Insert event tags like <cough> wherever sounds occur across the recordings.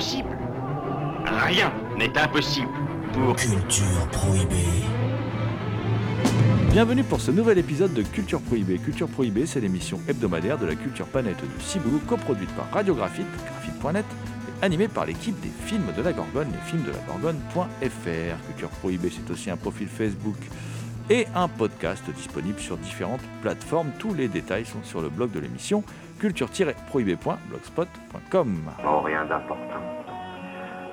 Impossible Rien n'est impossible pour... Culture prohibée. Bienvenue pour ce nouvel épisode de Culture Prohibée. Culture Prohibée, c'est l'émission hebdomadaire de la culture planète de Ciboulou, coproduite par Radiographite, graphite.net, et animée par l'équipe des films de la Gorgone, les films de la Gorgone.fr. Culture Prohibée, c'est aussi un profil Facebook et un podcast disponible sur différentes plateformes. Tous les détails sont sur le blog de l'émission culture-prohibée.blogspot.com. Oh, rien d'important.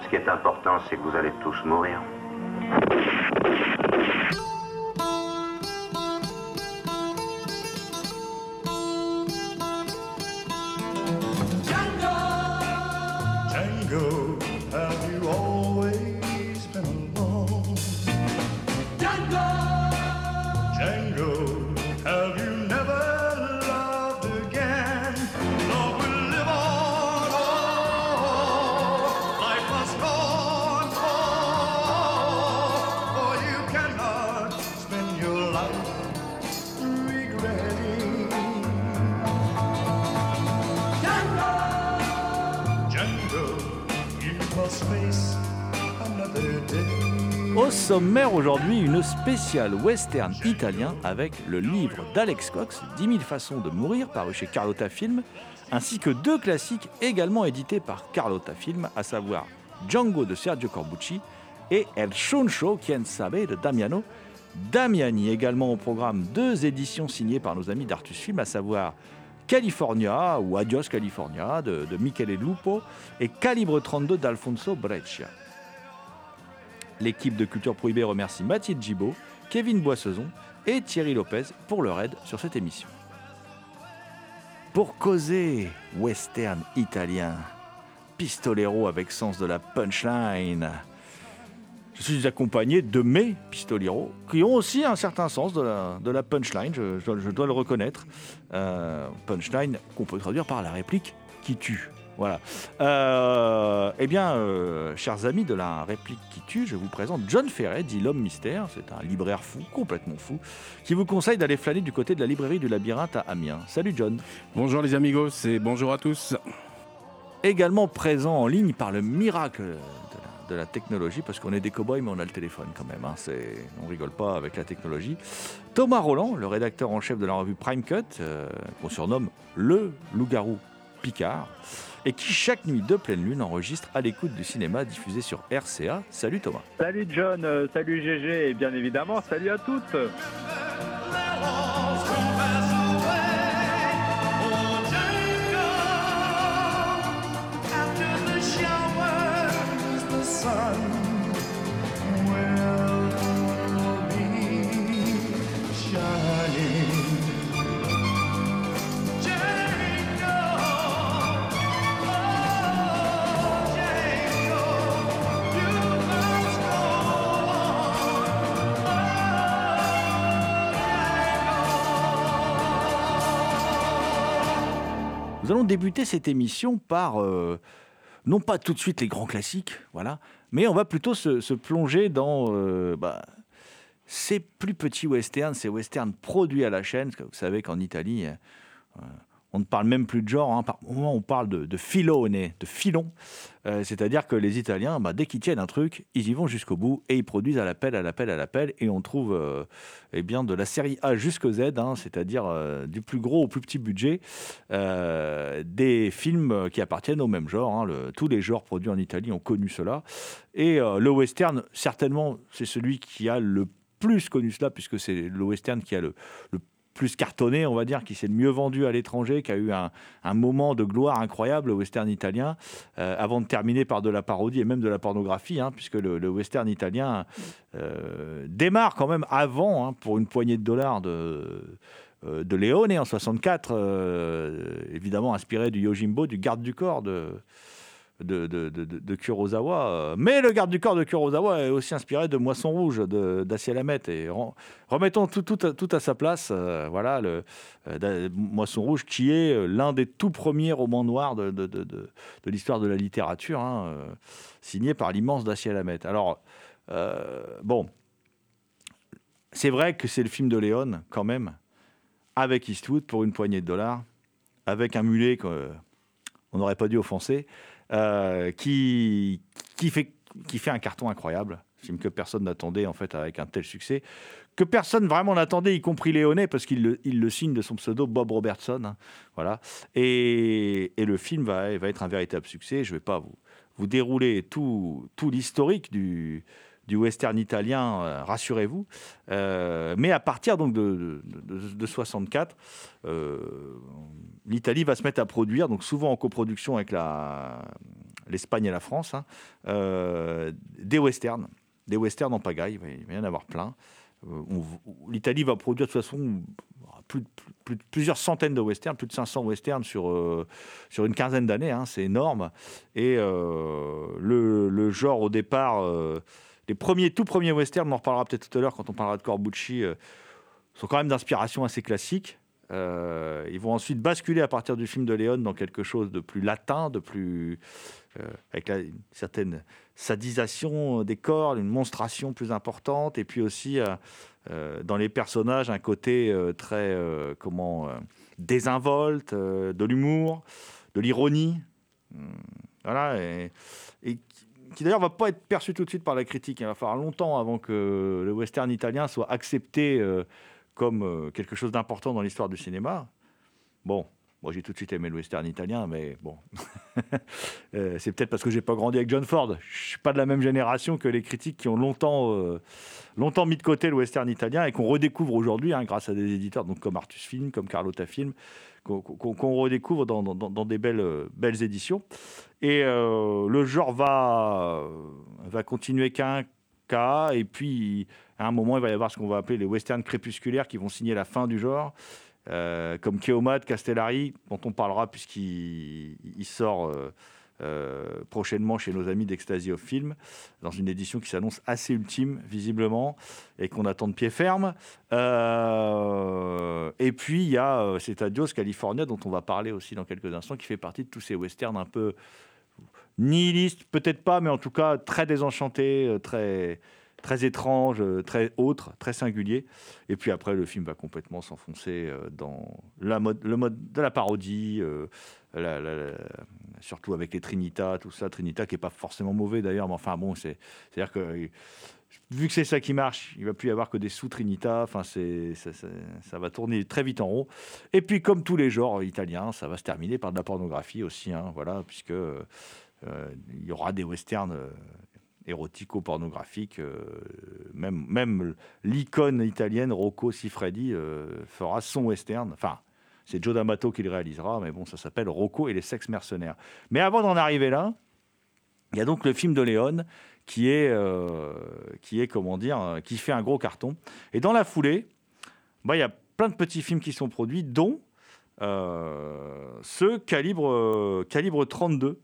Ce qui est important, c'est que vous allez tous mourir. Sommaire aujourd'hui, une spéciale western italien avec le livre d'Alex Cox, 10 000 façons de mourir, paru chez Carlotta Film, ainsi que deux classiques également édités par Carlotta Film, à savoir Django de Sergio Corbucci et El Shoncho Quien Sabe de Damiano Damiani. Également au programme deux éditions signées par nos amis d'Artus Film, à savoir California ou Adios California de, de Michele Lupo et Calibre 32 d'Alfonso Breccia. L'équipe de Culture Prohibée remercie Mathilde Gibaud, Kevin Boissezon et Thierry Lopez pour leur aide sur cette émission. Pour causer western italien, pistolero avec sens de la punchline, je suis accompagné de mes pistoleros qui ont aussi un certain sens de la, punchline, je dois le reconnaître. Euh, punchline qu'on peut traduire par la réplique qui tue. Voilà. Euh, eh bien, euh, chers amis de la réplique qui tue, je vous présente John Ferret, dit l'homme mystère. C'est un libraire fou, complètement fou, qui vous conseille d'aller flâner du côté de la librairie du labyrinthe à Amiens. Salut John. Bonjour les amigos et bonjour à tous. Également présent en ligne par le miracle de la, de la technologie, parce qu'on est des cow-boys, mais on a le téléphone quand même. hein. C'est, on rigole pas avec la technologie. Thomas Roland, le rédacteur en chef de la revue Prime Cut, euh, qu'on surnomme le loup-garou Picard, et qui chaque nuit de pleine lune enregistre à l'écoute du cinéma diffusé sur RCA. Salut Thomas. Salut John, euh, salut GG et bien évidemment salut à toutes. Débuter cette émission par, euh, non pas tout de suite les grands classiques, voilà, mais on va plutôt se, plonger dans euh, bah, ces plus petits westerns, ces westerns produits à la chaîne, parce que vous savez qu'en Italie, euh, on ne parle même plus de genre, hein, par moment on parle de, de de filon, Euh, c'est-à-dire que les Italiens, bah, dès qu'ils tiennent un truc, ils y vont jusqu'au bout et ils produisent à l'appel, à l'appel, à l'appel, et on trouve euh, eh bien, de la série A jusqu'au Z, hein, c'est-à-dire euh, du plus gros au plus petit budget, des films qui appartiennent au même genre. hein. Tous les genres produits en Italie ont connu cela. Et le western, certainement, c'est celui qui a le plus connu cela, puisque c'est le western qui a le, le plus cartonné, on va dire, qui s'est le mieux vendu à l'étranger, qui a eu un, moment de gloire incroyable, le western italien, euh, avant de terminer par de la parodie et même de la pornographie, hein, puisque le, western italien euh, démarre quand même avant, hein, pour une poignée de dollars de, euh, de Leone en 64, euh, évidemment inspiré du Yojimbo, du garde du corps de, de, de, de- de Kurosawa. Euh, Mais le garde du corps de Kurosawa est aussi inspiré de Moisson Rouge d'Acier Lamette. Et rem- remettons tout, tout, à, tout à sa place. euh, voilà, le, euh, Moisson Rouge qui est l'un des tout premiers romans noirs de, de, l'histoire de la littérature, hein, signé par l'immense Dacier Lamette. Alors, bon, c'est vrai que c'est le film de Léon, quand même, avec Eastwood pour une poignée de dollars, avec un mulet qu'on n'aurait pas dû offenser, euh, qui, fait, un carton incroyable. Film que personne n'attendait en fait avec un tel succès, que personne vraiment n'attendait, y compris Léonet, parce qu'il le, signe de son pseudo Bob Robertson. hein, voilà. Et, le film va, être un véritable succès. Je ne vais pas vous, dérouler tout l'historique du, du western italien, euh, rassurez-vous. Euh, mais à partir donc de, de, de- de 64, euh, l'Italie va se mettre à produire, donc souvent en coproduction avec l'Espagne et la France, hein, des westerns, des westerns en pagaille. Il va y en avoir plein. L'Italie va produire de toute façon plusieurs centaines de westerns, plus de 500 westerns sur, sur une quinzaine d'années. hein, c'est énorme. Et le, genre, au départ, les premiers, tout premiers westerns, on en reparlera peut-être tout à l'heure quand on parlera de Corbucci, euh, sont quand même d'inspiration assez classique. Euh, ils vont ensuite basculer à partir du film de Léon dans quelque chose de plus latin, de plus euh, avec une certaine sadisation des corps, une monstration plus importante, et puis aussi dans les personnages un côté très comment désinvolte, de l'humour, de l'ironie, Hum, voilà, et, et qui- d'ailleurs va pas être perçu tout de suite par la critique. Il va falloir longtemps avant que le western italien soit accepté euh, comme euh, quelque chose d'important dans l'histoire du cinéma. Bon, j'ai tout de suite aimé le western italien, mais bon, <laughs> Euh, c'est peut-être parce que j'ai pas grandi avec John Ford. Je suis pas de la même génération que les critiques qui ont longtemps, euh, longtemps mis de côté le western italien et qu'on redécouvre aujourd'hui hein, grâce à des éditeurs donc comme Artus Film, comme Carlotta Film, qu'on redécouvre dans, des belles, euh, éditions. Et le genre va, va continuer qu'un cas, et puis à un moment, il va y avoir ce qu'on va appeler les westerns crépusculaires qui vont signer la fin du genre. Euh, comme Keomat, Castellari, dont on parlera puisqu'il il sort euh, euh, prochainement chez nos amis d'Ecstasy of Film, dans une édition qui s'annonce assez ultime, visiblement, et qu'on attend de pied ferme. Et puis, il y a cet Adios California, dont on va parler aussi dans quelques instants, qui fait partie de tous ces westerns un peu nihilistes, peut-être pas, mais en tout cas très désenchantés, très, très étranges, euh, très autres, très singuliers. Et puis après, le film va complètement s'enfoncer euh, dans le mode de la parodie, euh, surtout avec les Trinitas, tout ça. Trinita qui n'est pas forcément mauvais d'ailleurs, mais enfin bon, c'est- c'est-à-dire que vu que c'est ça qui marche, il va plus y avoir que des sous-Trinita. Enfin, ça, va tourner très vite en rond. Et puis, comme tous les genres italiens, ça va se terminer par de la pornographie aussi, hein, voilà, puisque il y aura des westerns. Érotico-pornographiques, euh, même, même l'icône italienne Rocco Siffredi euh, fera son western. Enfin, c'est Joe D'Amato qui le réalisera, mais bon, ça s'appelle Rocco et les sexes mercenaires. Mais avant d'en arriver là, il y a donc le film de Léon qui est, euh, qui est comment dire, qui fait un gros carton. Et dans la foulée, bah, il y a plein de petits films qui sont produits, dont ce calibre, calibre 32,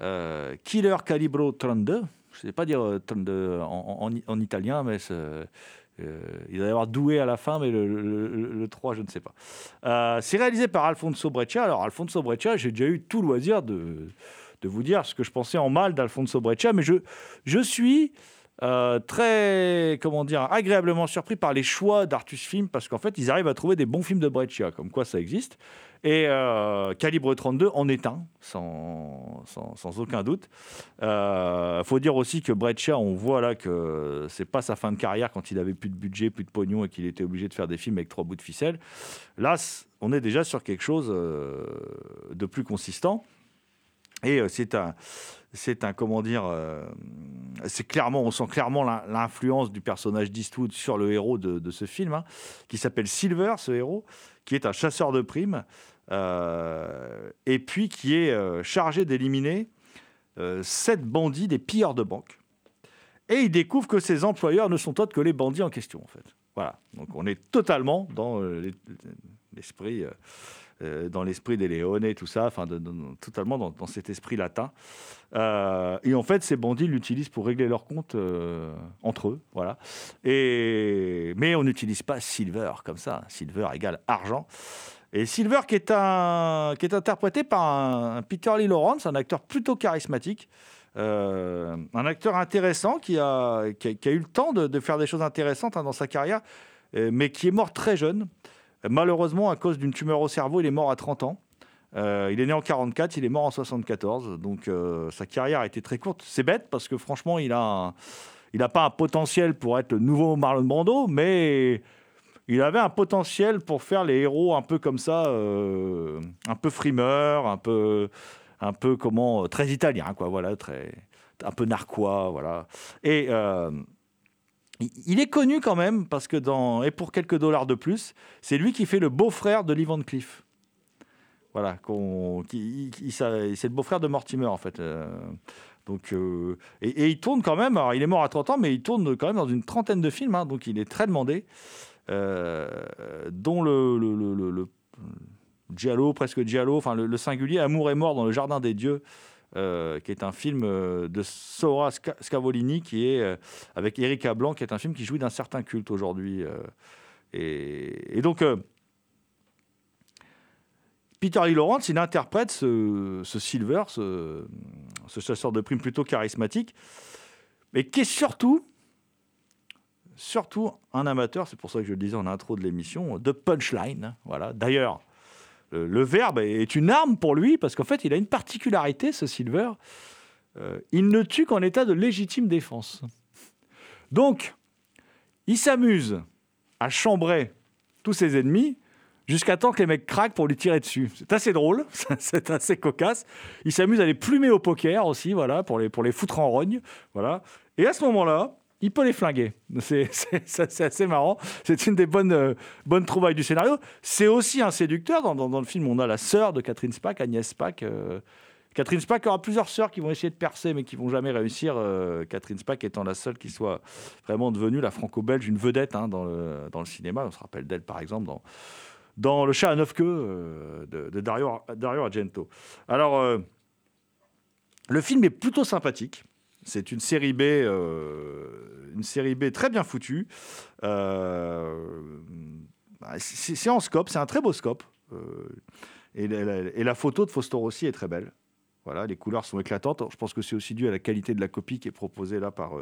euh, Killer Calibro 32. Je ne sais pas dire euh, 32 en, en- en italien, mais euh, il va y avoir doué à la fin, mais le, le- le- le 3, je ne sais pas. Euh, c'est réalisé par Alfonso Breccia. Alors, Alfonso Breccia, j'ai déjà eu tout loisir de, vous dire ce que je pensais en mal d'Alfonso Breccia, mais je, suis très, comment dire, agréablement surpris par les choix d'Artus Film, parce qu'en fait, ils arrivent à trouver des bons films de Breccia, comme quoi ça existe. Et euh, Calibre 32 en est un, sans, sans, aucun doute. Il faut dire aussi que Breccia, on voit là que c'est pas sa fin de carrière quand il avait plus de budget, plus de pognon et qu'il était obligé de faire des films avec trois bouts de ficelle. Là, on est déjà sur quelque chose euh, de plus consistant. Et euh, c'est un, c'est un, comment dire, euh, c'est clairement, on sent clairement l'in- l'influence du personnage d'Eastwood sur le héros de, ce film, hein, qui s'appelle Silver, ce héros, qui est un chasseur de primes, euh, et puis qui est euh, chargé d'éliminer euh, sept bandits des pilleurs de banque. Et il découvre que ses employeurs ne sont autres que les bandits en question, en fait. Voilà. Donc on est totalement dans euh, l'es- l'esprit, euh, euh, dans l'esprit des Léones tout ça, enfin, totalement dans, cet esprit latin. Euh, et en fait, ces bandits l'utilisent pour régler leurs comptes euh, entre eux, voilà. Et mais on n'utilise pas Silver comme ça. Silver égale argent. Et Silver qui est interprété par un, Peter Lee Lawrence, un acteur plutôt charismatique. Euh, un acteur intéressant qui a, eu le temps de, faire des choses intéressantes hein, dans sa carrière, euh, mais qui est mort très jeune. Malheureusement, à cause d'une tumeur au cerveau, il est mort à 30 ans. Euh, il est né en 44, il est mort en 74, donc sa carrière a été très courte. C'est bête parce que franchement, il n'a pas un potentiel pour être le nouveau Marlon Brando, mais il avait un potentiel pour faire les héros un peu comme ça, euh, un peu frimeur, un peu, un peu comment, très italien, quoi, voilà, très, un peu narquois, voilà. Et euh, il- est connu quand même parce que dans et pour quelques dollars de plus, c'est lui qui fait le beau-frère de Lee Van. Voilà, c'est le beau-frère de Mortimer en fait. euh, donc, euh, et, et il tourne quand même. Alors, il est mort à 30 ans, mais il tourne quand même dans une trentaine de films, hein, donc il est très demandé. Euh, dont le, le, Giallo, presque Giallo, enfin le, singulier Amour et mort dans le jardin des dieux, euh, qui est un film euh, de Sora Sca- Scavolini, qui est euh, avec Erika Blanc, qui est un film qui jouit d'un certain culte aujourd'hui. et, donc, Peter Lee Lawrence, il interprète ce, Silver, ce chasseur de primes plutôt charismatique, mais qui est surtout, surtout un amateur, c'est pour ça que je le disais en intro de l'émission, de punchline. Voilà. D'ailleurs, le, verbe est une arme pour lui, parce qu'en fait, il a une particularité, ce Silver. Euh, il ne tue qu'en état de légitime défense. Donc, il s'amuse à chambrer tous ses ennemis jusqu'à temps que les mecs craquent pour lui tirer dessus. C'est assez drôle, <laughs> c'est assez cocasse. Il s'amuse à les plumer au poker aussi, voilà, pour les, pour les foutre en rogne. Voilà. Et à ce moment-là, il peut les flinguer. C'est assez marrant. C'est une des bonnes, euh, bonnes trouvailles du scénario. C'est aussi un séducteur. Dans, le film, on a la sœur de Catherine Spack, Agnès Spack. euh, Catherine Spack aura plusieurs sœurs qui vont essayer de percer, mais qui vont jamais réussir. euh, Catherine Spack étant la seule qui soit vraiment devenue la franco-belge, une vedette hein, dans, le, cinéma. On se rappelle d'elle, par exemple, dans, dans Le chat à neuf queues de, de Dario, Dario Argento. Alors, le film est plutôt sympathique. C'est une série B, euh, une série B très bien foutue. Euh, bah, c'est en scope, c'est un très beau scope. Euh, et, la, photo de Fausto Rossi est très belle. Voilà, les couleurs sont éclatantes. Je pense que c'est aussi dû à la qualité de la copie qui est proposée là par,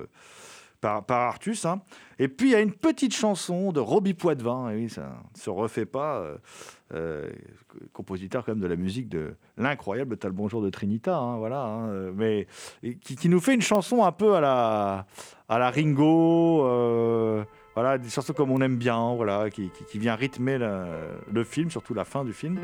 par, par Artus. hein. Et puis, il y a une petite chanson de Robbie Poitvin. Et oui, ça ne se refait pas. euh, euh, compositeur quand même de la musique de l'incroyable T'as le bonjour de Trinita. hein, voilà, hein, euh, mais qui, nous fait une chanson un peu à la, à la Ringo. voilà, des chansons comme on aime bien, voilà, qui, vient rythmer le film, surtout la fin du film.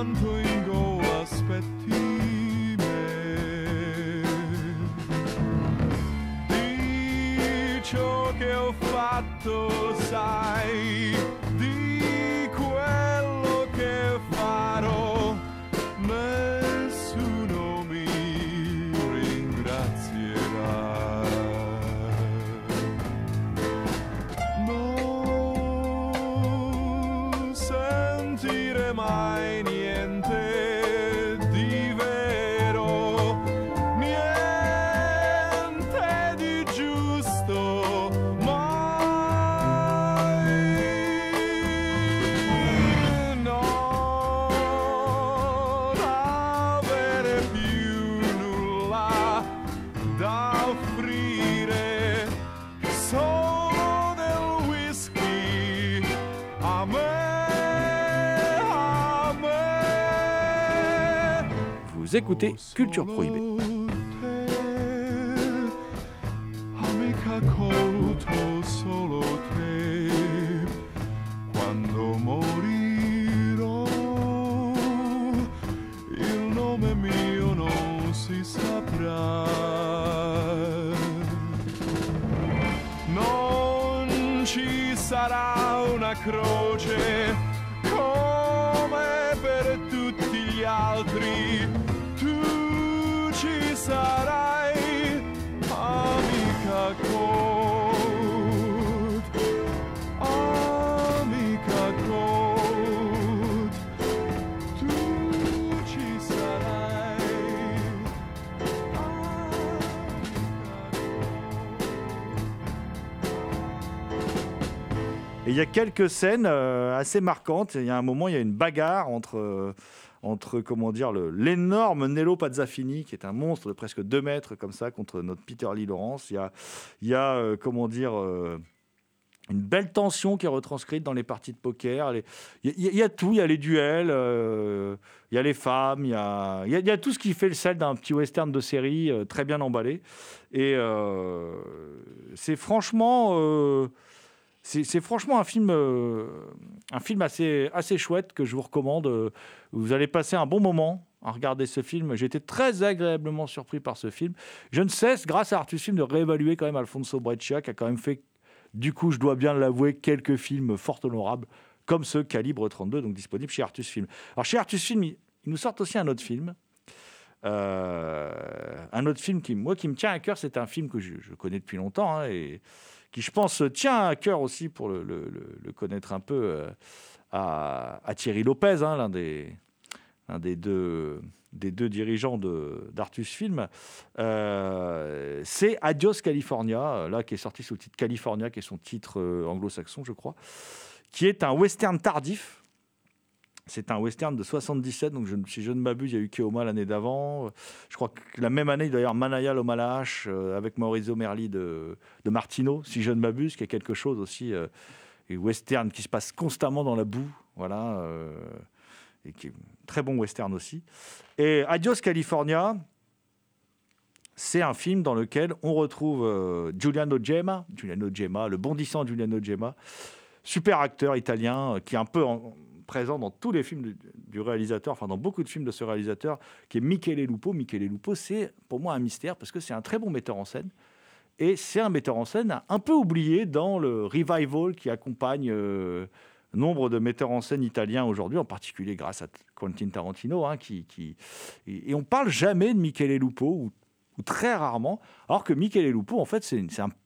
Col pianto in gola aspetti me. Di ciò che ho fatto Culture Prohibée. Et il y a quelques scènes euh, assez marquantes. Il y a un moment, il y a une bagarre entre, euh, entre comment dire, l'énorme Nello Pazzafini, qui est un monstre de presque 2 mètres, comme ça, contre notre Peter Lee Lawrence. Il y a, il y a euh, comment dire, euh, une belle tension qui est retranscrite dans les parties de poker. Il y, a- tout. Il y a les duels, euh, il y a les femmes, il y a, il y a- tout ce qui fait le sel d'un petit western de série, euh, très bien emballé. Et euh, c'est franchement. C'est franchement un film, euh, un film assez, assez chouette que je vous recommande. Euh, Vous allez passer un bon moment à regarder ce film. J'ai été très agréablement surpris par ce film. Je ne cesse, grâce à Artus Film, de réévaluer quand même Alfonso Breccia, qui a quand même fait, du coup, je dois bien l'avouer, quelques films fort honorables, comme ce Calibre 32, donc disponible chez Artus Film. Alors chez Artus Film, ils nous sortent aussi un autre film. Euh, un autre film qui, moi, qui me tient à cœur, c'est un film que je, je connais depuis longtemps hein, et qui, je pense, tient à cœur aussi pour le, connaître un peu euh, à, Thierry Lopez, hein, l'un des, des deux, des deux dirigeants d'Artus Film. Euh, c'est Adios California, là qui est sorti sous le titre California, qui est son titre euh, anglo-saxon, je crois, qui est un western tardif. C'est un western de 77, donc si je ne m'abuse, il y a eu Keoma l'année d'avant. Je crois que la même année, d'ailleurs, Manaya Lomalache euh, avec Maurizio Merli de, Martino, si je ne m'abuse, qui est quelque chose aussi, euh, et western qui se passe constamment dans la boue, voilà, euh, et qui est un très bon western aussi. Et Adios California, c'est un film dans lequel on retrouve euh, Giuliano Gemma, Giuliano Gemma, le bondissant Giuliano Gemma, super acteur italien qui est un peu présent dans tous les films du, réalisateur, enfin dans beaucoup de films de ce réalisateur, qui est Michele Lupo. Michele Lupo, c'est pour moi un mystère parce que c'est un très bon metteur en scène. Et c'est un metteur en scène un peu oublié dans le revival qui accompagne euh, nombre de metteurs en scène italiens aujourd'hui, en particulier grâce à Quentin Tarantino. hein, qui, qui- Et, on parle jamais de Michele Lupo, ou, très rarement, alors que Michele Lupo, en fait, c'est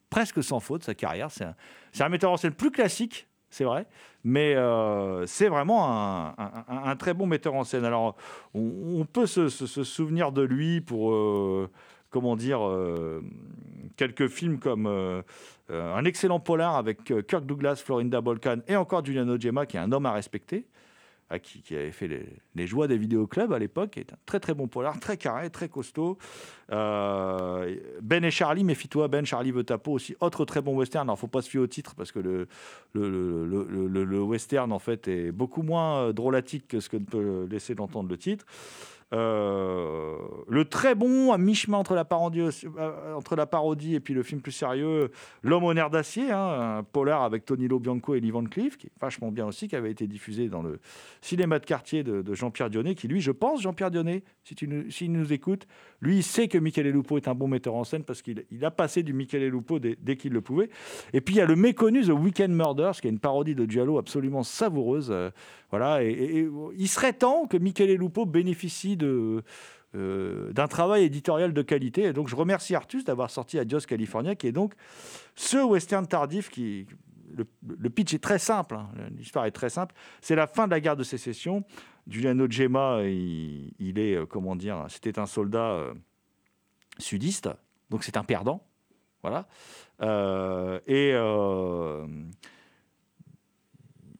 presque sans faute sa carrière. C'est un metteur en scène plus classique, c'est vrai, mais euh, c'est vraiment un, très bon metteur en scène. Alors, on, peut se, souvenir de lui pour, euh, comment dire, euh, quelques films comme un excellent polar avec Kirk Douglas, Florinda Bolkan et encore Giuliano Gemma, qui est un homme à respecter. Qui, avait fait les, joies des vidéoclubs à l'époque, est un très très bon polar, très carré, très costaud. Euh, ben et Charlie, méfie-toi, Ben, Charlie veut ta peau aussi, autre très bon western. Alors, faut pas se fier au titre parce que le, western en fait est beaucoup moins euh, drôlatique que ce que peut laisser d'entendre le titre. Euh, le très bon, à mi-chemin entre, la parodie aussi- euh, entre la parodie et puis le film plus sérieux, L'homme au nerf d'acier, hein, un polar avec Tonilo Bianco et Lee Van Cleef, qui est vachement bien aussi, qui avait été diffusé dans le cinéma de quartier de, Jean-Pierre Dionnet, qui lui, je pense, Jean-Pierre Dionnet, si nous, s'il nous écoute, lui, il sait que Michele Lupo est un bon metteur en scène parce qu'il il a passé du Michele Lupo dès, dès qu'il le pouvait. Et puis il y a le méconnu The Weekend Murders, qui est une parodie de Giallo absolument savoureuse. euh, voilà, et il serait temps que Michele Lupo bénéficie euh, d'un travail éditorial de qualité. Et donc je remercie Artus d'avoir sorti Adios California, qui est donc ce western tardif qui le, pitch est très simple, hein, l'histoire est très simple. C'est la fin de la guerre de sécession. Giuliano Gemma, il, est, euh, comment dire, c'était un soldat euh, sudiste, donc c'est un perdant. Voilà. Et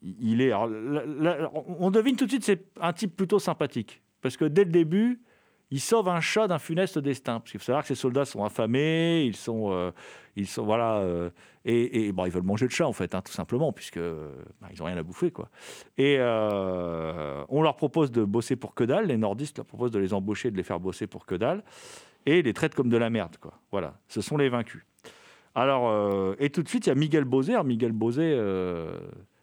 il est. on devine tout de suite, c'est un type plutôt sympathique. Parce que dès le début, il sauve un chat d'un funeste destin. Parce qu'il faut savoir que ces soldats sont affamés, ils sont. euh, ils sont voilà. euh, et, ils veulent manger le chat, en fait, hein, tout simplement, puisque bah, ils n'ont rien à bouffer, quoi. Et euh, on leur propose de bosser pour que dalle. Les nordistes leur proposent de les embaucher, de les faire bosser pour que dalle. Et ils les traitent comme de la merde, quoi. Voilà. Ce sont les vaincus. Alors, et tout de suite, il y a Miguel. Alors, Miguel euh,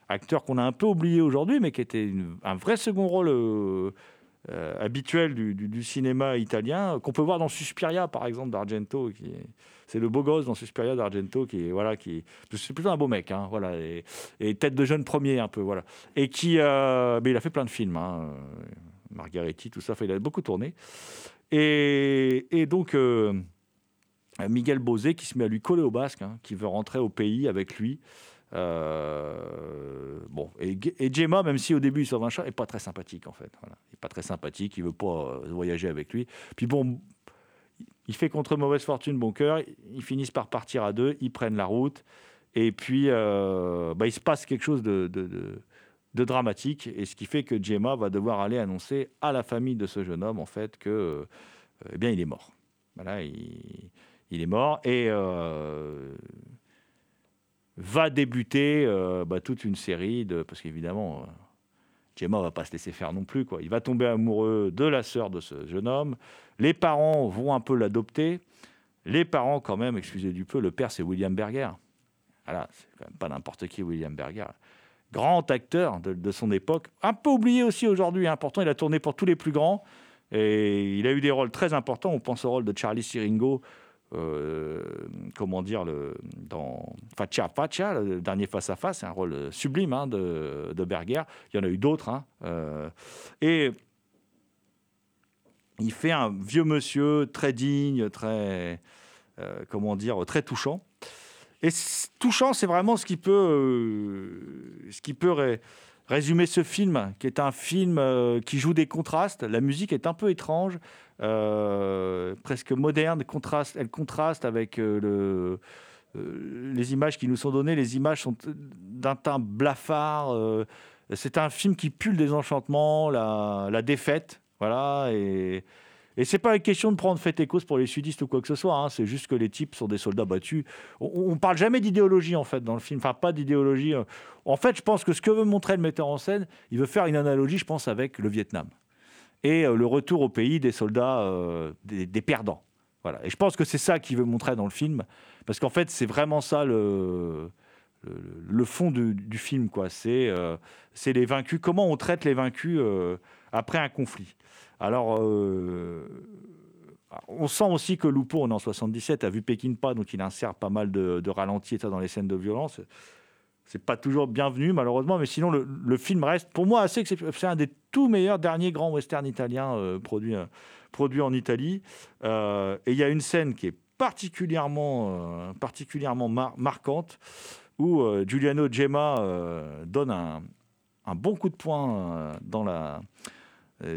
acteur qu'on a un peu oublié aujourd'hui, mais qui était un vrai second rôle euh, habituel du, cinéma italien, qu'on peut voir dans Suspiria, par exemple, d'Argento. qui est- C'est le beau gosse dans Suspiria d'Argento, qui est, voilà, qui est- c'est plutôt un beau mec, hein, voilà, et, tête de jeune premier, un peu, voilà. Et qui, euh, mais il a fait plein de films, hein, euh, tout ça, il a beaucoup tourné. Et, et donc, Miguel Bosé qui se met à lui coller au basque, hein, qui veut rentrer au pays avec lui. Euh, bon, et, Gemma, même si au début il sauve un chat, est pas très sympathique en fait. Il est pas très sympathique, il veut pas euh, voyager avec lui. Puis bon, il fait contre mauvaise fortune bon cœur. Ils finissent par partir à deux, ils prennent la route, et puis euh, bah, il se passe quelque chose de, dramatique, et ce qui fait que Gemma va devoir aller annoncer à la famille de ce jeune homme en fait que, euh, eh bien, il est mort. Voilà, il, il est mort et va débuter euh, bah, toute une série de parce qu'évidemment. euh, Gemma va pas se laisser faire non plus. Quoi. Il va tomber amoureux de la sœur de ce jeune homme. Les parents vont un peu l'adopter. Les parents, quand même, excusez du peu, le père, c'est William Berger. Voilà, c'est quand même pas n'importe qui, William Berger. Grand acteur de, de son époque. Un peu oublié aussi aujourd'hui. hein. Pourtant, il a tourné pour tous les plus grands. Et il a eu des rôles très importants. On pense au rôle de Charlie Siringo, euh, comment dire, le, dans Faccia Faccia, le dernier face à face, c'est un rôle sublime hein, de, de Berger. Il y en a eu d'autres. hein. Euh, et il fait un vieux monsieur très digne, très, euh, comment dire, très touchant. Et touchant, c'est vraiment ce qui peut, ce qui peut ré- résumer ce film, qui est un film qui joue des contrastes. La musique est un peu étrange, euh, presque moderne. Elle contraste avec euh, euh, les images qui nous sont données. Les images sont d'un teint blafard. c'est un film qui pue le désenchantement, la, défaite. Voilà. Et, et c'est pas une question de prendre fait et cause pour les sudistes ou quoi que ce soit. hein, C'est juste que les types sont des soldats battus. On, on parle jamais d'idéologie en fait dans le film. Enfin, pas d'idéologie. En fait, je pense que ce que veut montrer le metteur en scène, il veut faire une analogie, je pense, avec le Vietnam et euh, le retour au pays des soldats, euh, des, perdants. Voilà. Et je pense que c'est ça qu'il veut montrer dans le film, parce qu'en fait, c'est vraiment ça le, fond du, film, quoi. C'est euh, les vaincus. Comment on traite les vaincus euh, après un conflit? Alors. on sent aussi que Lupo, en 77, a vu Pékin pas, donc il insère pas mal de, de ralentis dans les scènes de violence. C'est pas toujours bienvenu, malheureusement, mais sinon, le, film reste, pour moi, assez. C'est un des tout meilleurs derniers grands westerns italiens euh, produits, euh, produits en Italie. Euh, et il y a une scène qui est particulièrement, particulièrement mar- marquante où Giuliano Gemma donne un, bon coup de poing dans la,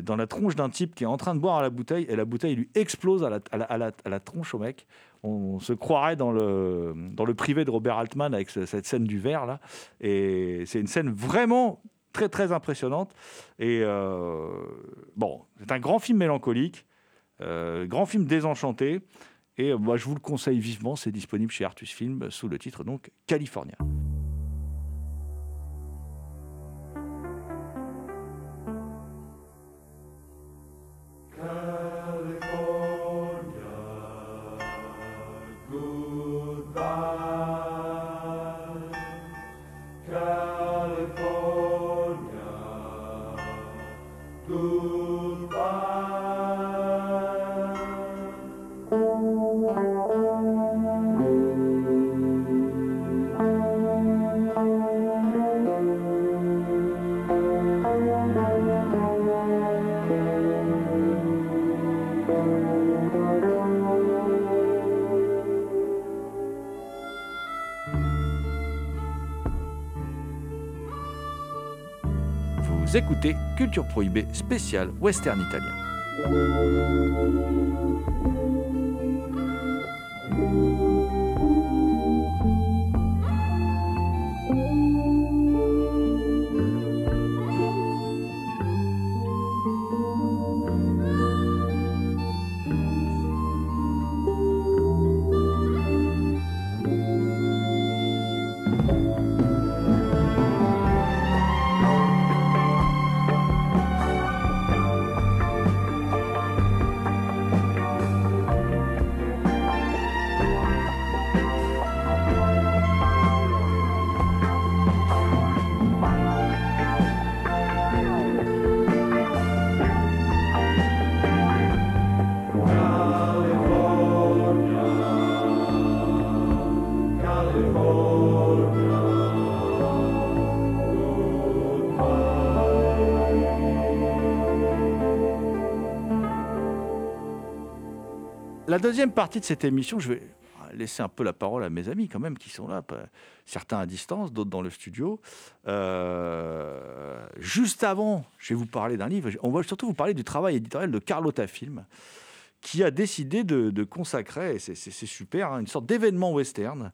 dans la tronche d'un type qui est en train de boire à la bouteille et la bouteille lui explose à la- à la- à la tronche au mec. On se croirait dans le, dans le privé de Robert Altman avec ce- cette scène du verre là. Et c'est une scène vraiment très très impressionnante. Et euh, bon, c'est un grand film mélancolique, euh, grand film désenchanté. Et euh, moi, je vous le conseille vivement. C'est disponible chez Artus Film sous le titre donc California. Écoutez Culture Prohibée spéciale western italien. La deuxième partie de cette émission, je vais laisser un peu la parole à mes amis quand même qui sont là, certains à distance, d'autres dans le studio. Euh, juste avant, je vais vous parler d'un livre. On va surtout vous parler du travail éditorial de Carlotta Film, qui a décidé de, de consacrer, c'est super, hein, une sorte d'événement western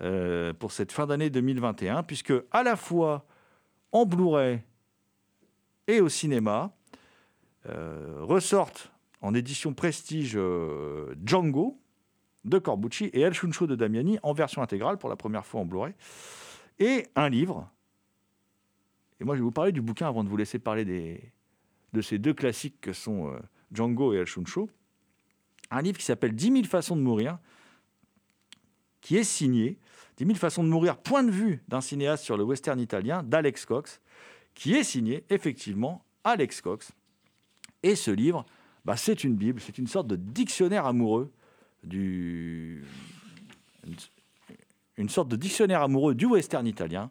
euh, pour cette fin d'année 2021, puisque à la fois en Blu-ray et au cinéma euh, ressortent en édition prestige euh, Django de Corbucci et El Chuncho de Damiani en version intégrale pour la première fois en Blu-ray et un livre. Et moi, je vais vous parler du bouquin avant de vous laisser parler des, de ces deux classiques que sont euh, Django et El Chuncho. Un livre qui s'appelle 10 000 façons de mourir, qui est signé 10 000 façons de mourir, point de vue d'un cinéaste sur le western italien, d'Alex Cox, qui est signé effectivement Alex Cox. Et ce livre, bah, c'est une Bible, c'est une sorte de dictionnaire amoureux du. Une sorte de dictionnaire amoureux du western italien.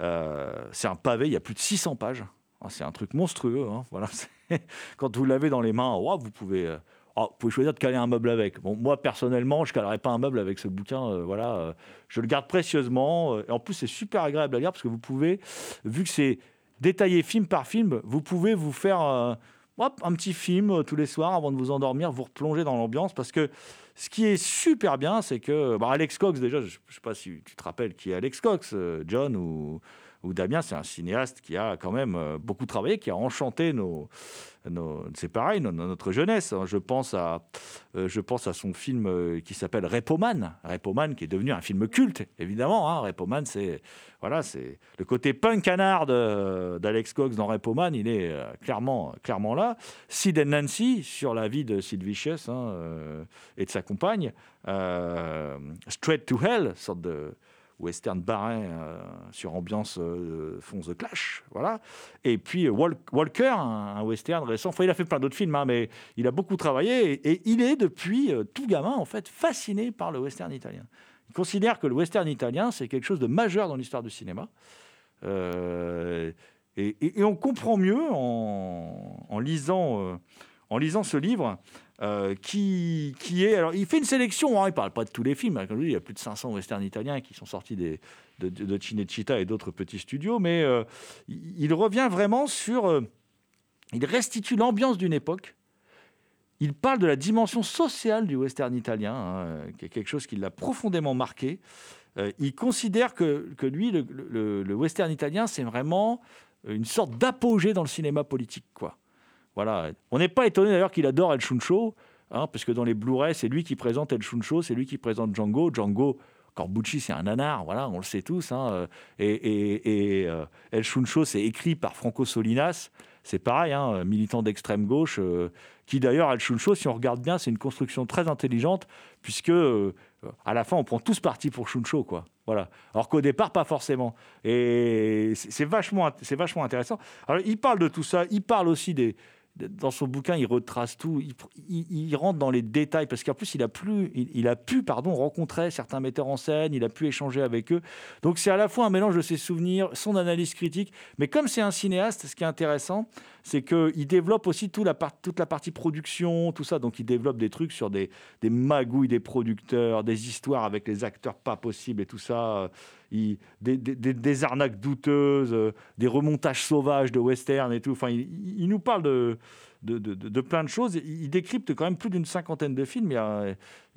Euh, c'est un pavé, il y a plus de 600 pages. Ah, C'est un truc monstrueux. hein, Voilà. <laughs> Quand vous l'avez dans les mains, ouah, vous pouvez. euh, ah, vous pouvez choisir de caler un meuble avec. Moi, personnellement, je ne calerai pas un meuble avec ce bouquin. euh, voilà, je le garde précieusement. et en plus, c'est super agréable à lire parce que vous pouvez, vu que c'est détaillé film par film, vous pouvez vous faire un petit film euh, tous les soirs avant de vous endormir, vous replonger dans l'ambiance. Parce que ce qui est super bien, c'est que bah, Alex Cox, déjà, je ne sais pas si tu te rappelles qui est Alex Cox, euh, John ou, ou Damien, c'est un cinéaste qui a quand même euh, beaucoup travaillé, qui a enchanté nos. c'est pareil, no- no- notre jeunesse. hein. Je pense à, euh, je pense à son film euh, qui s'appelle Repoman. Repoman, qui est devenu un film culte, évidemment. Hein. Repoman, c'est voilà, c'est le côté punk canard d'Alex Cox dans Repoman. Il est clairement, clairement là. Sid and Nancy sur la vie de Sid Vicious hein, et de sa compagne. Straight to Hell, sorte de western barin euh, sur ambiance euh, Clash, voilà. Et puis euh, Wal- Walker, un, western récent. Enfin, il a fait plein d'autres films, hein, mais il a beaucoup travaillé et, il est depuis euh, tout gamin en fait fasciné par le western italien. Il considère que le western italien c'est quelque chose de majeur dans l'histoire du cinéma. Et, on comprend mieux en, lisant, en lisant ce livre euh, qui, est. Alors, il fait une sélection, hein, il ne parle pas de tous les films. hein, comme je dis, il y a plus de 500 westerns italiens qui sont sortis de, de, Cinecittà et d'autres petits studios, mais euh, il, revient vraiment sur. euh, il restitue l'ambiance d'une époque. Il parle de la dimension sociale du western italien, hein, qui est quelque chose qui l'a profondément marqué. Il considère que, que lui, le- le western italien, c'est vraiment une sorte d'apogée dans le cinéma politique. Quoi. Voilà. On n'est pas étonné d'ailleurs qu'il adore El Chuncho, hein, parce que dans les Blu-ray, c'est lui qui présente El Chuncho, c'est lui qui présente Django. Django, Corbucci, c'est un nanar, voilà, on le sait tous. hein, euh, et et- euh, El Chuncho, c'est écrit par Franco Solinas. C'est pareil, hein, militant d'extrême gauche, euh, qui d'ailleurs, El Chuncho, si on regarde bien, c'est une construction très intelligente, puisque euh, à la fin, on prend tous parti pour Chuncho, quoi. Voilà. Alors qu'au départ, pas forcément. Et c'est vachement, c'est vachement intéressant. Alors, il parle de tout ça. Il parle aussi des. Dans son bouquin, il retrace tout. Il, rentre dans les détails parce qu'en plus, il a, plus, il, a pu pardon, rencontrer certains metteurs en scène, il a pu échanger avec eux. Donc, c'est à la fois un mélange de ses souvenirs, son analyse critique. Mais comme c'est un cinéaste, ce qui est intéressant, c'est qu'il développe aussi toute la partie production, tout ça. Donc, il développe des trucs sur des magouilles des producteurs, des histoires avec les acteurs pas possibles et tout ça. Des, arnaques douteuses, euh, des remontages sauvages de western et tout. Enfin, il, nous parle de, de, plein de choses. Il, décrypte quand même plus d'une cinquantaine de films.